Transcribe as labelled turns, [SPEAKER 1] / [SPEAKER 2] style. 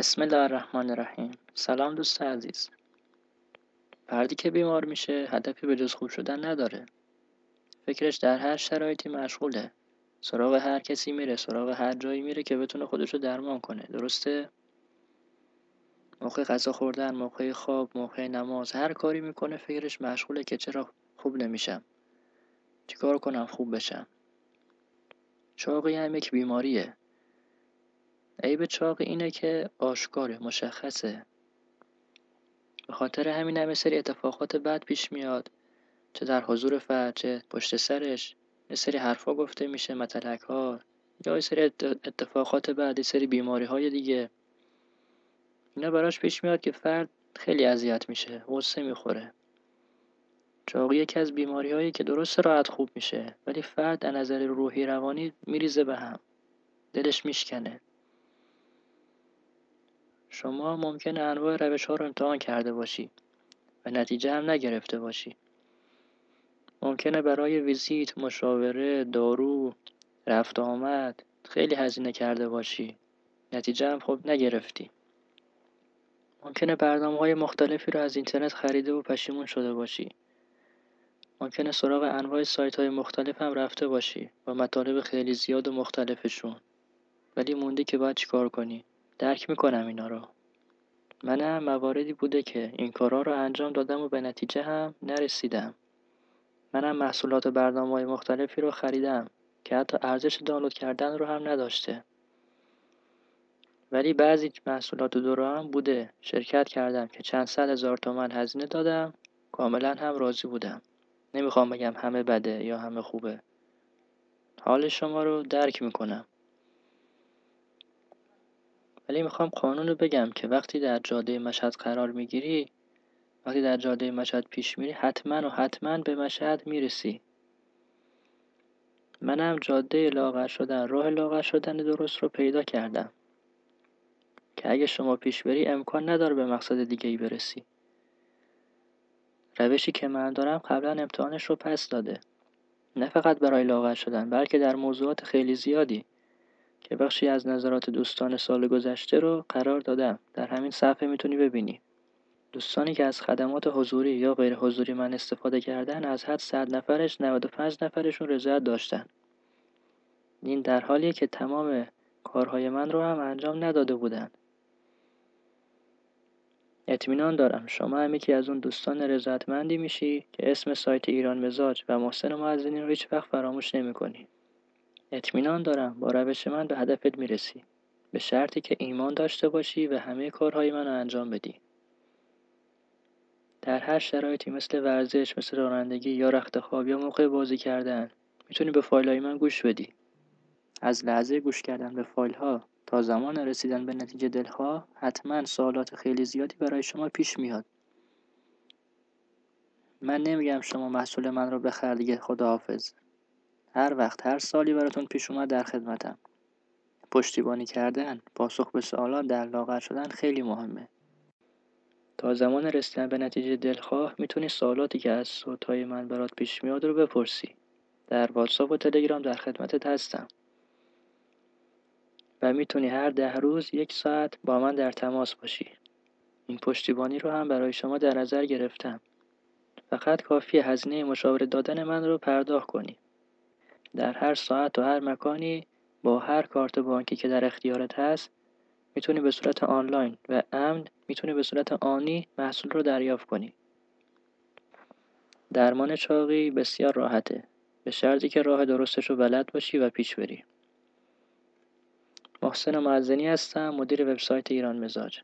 [SPEAKER 1] بسم الله الرحمن الرحیم سلام دوست عزیز فردی که بیمار میشه هدفی به جز خوب شدن نداره. فکرش در هر شرایطی مشغوله. سراغ هر کسی میره سراغ هر جایی میره که بتونه خودشو درمان کنه. درسته؟ موقع غذا خوردن موقع خواب موقع نماز هر کاری می‌کنه فکرش مشغوله که چرا خوب نمیشم. چیکار کنم؟ خوب بشم. چاقی هم یک بیماریه. عیب چاق اینه که آشکاره مشخصه. به خاطر همین هم سری اتفاقات بد پیش میاد. چه در حضور فرد چه پشت سرش. یه سری حرفا گفته میشه متلک ها یا یه سری اتفاقات بعد یه سری بیماری های دیگه. اینا براش پیش میاد که فرد خیلی اذیت میشه غصه می‌خوره. چاقی یکی از بیماری هایی که درست راحت خوب میشه ولی فرد از نظر روحی روانی میریزه به هم. دلش میشکنه. شما ممکنه انواع روش ها رو امتحان کرده باشی و نتیجه هم نگرفته باشی. ممکنه برای ویزیت، مشاوره، دارو، رفت آمد خیلی هزینه کرده باشی. نتیجه هم خب نگرفتی. ممکنه برنامه های مختلفی رو از اینترنت خریده و پشیمون شده باشی. ممکنه سراغ انواع سایت های مختلف هم رفته باشی با مطالب خیلی زیاد و مختلفشون. ولی موندی که باید چیکار کنی؟ درک می‌کنم اینا رو. منم مواردی بوده که این کارا رو انجام دادم و به نتیجه هم نرسیدم. منم محصولات و برنامه های مختلفی رو خریدم که حتی ارزش دانلود کردن رو هم نداشته. ولی بعضی محصولات دوره هم بوده. شرکت کردم که چند صد هزار تومن هزینه دادم. کاملا هم راضی بودم. نمی‌خوام بگم همه بده یا همه خوبه. حال شما رو درک می‌کنم. ولی می‌خوام قانون رو بگم که وقتی در جاده مشهد قرار می‌گیری وقتی در جاده مشهد پیش میری حتما و حتما به مشهد می‌رسی. منم جاده لاغر شدن راه لاغر شدن درست رو پیدا کردم. که اگه شما پیش بری امکان نداره به مقصد دیگه ای برسی. روشی که من دارم قبلا امتحانش رو پس داده. نه فقط برای لاغر شدن بلکه در موضوعات خیلی زیادی. که بخشی از نظرات دوستان سال گذشته رو قرار دادم. در همین صفحه می‌تونی ببینی. دوستانی که از خدمات حضوری یا غیر حضوری من استفاده کردن از حد 100 نفرش 95 نفرشون رضایت داشتن. این در حالیه که تمام کارهای من رو هم انجام نداده بودن. اطمینان دارم شما هم یکی از اون دوستان رضایتمندی میشی که اسم سایت ایران مزاج و محسن معزنی رو هیچ وقت فراموش نمی کنی. اطمینان دارم با روش من به هدفت می‌رسی. به شرطی که ایمان داشته باشی و همه کارهای من رو انجام بدی. در هر شرایطی مثل ورزش مثل رانندگی یا رخت خواب یا موقع بازی کردن می‌تونی به فایل های من گوش بدی. از لحظه گوش کردن به فایل ها تا زمان رسیدن به نتیجه دلخواه حتما سوالات خیلی زیادی برای شما پیش میاد. من نمیگم شما محصول من رو بخر دیگه خداحافظ. هر وقت هر سالی براتون پیش اومد در خدمتم. پشتیبانی کردن پاسخ به سوالات در لاغر شدن خیلی مهمه. تا زمان رسیدن به نتیجه دلخواه می‌تونی سوالاتی که از صوتهای من برات پیش میاد رو بپرسی. در واتساپ و تلگرام در خدمتت هستم. و می‌تونی هر ده روز یک ساعت با من در تماس باشی. این پشتیبانی رو هم برای شما در نظر گرفتم. فقط کافی هزینه مشاوره دادن من رو پرداخت کنی. در هر ساعت و هر مکانی با هر کارت بانکی که در اختیارت هست می‌تونی به صورت آنلاین و امن می‌تونی به صورت آنی محصول رو دریافت کنی. درمان چاقی بسیار راحته. به شرطی که راه درستش رو بلد باشی و پیش بری. محسن معزنی هستم مدیر وبسایت ایران مزاج.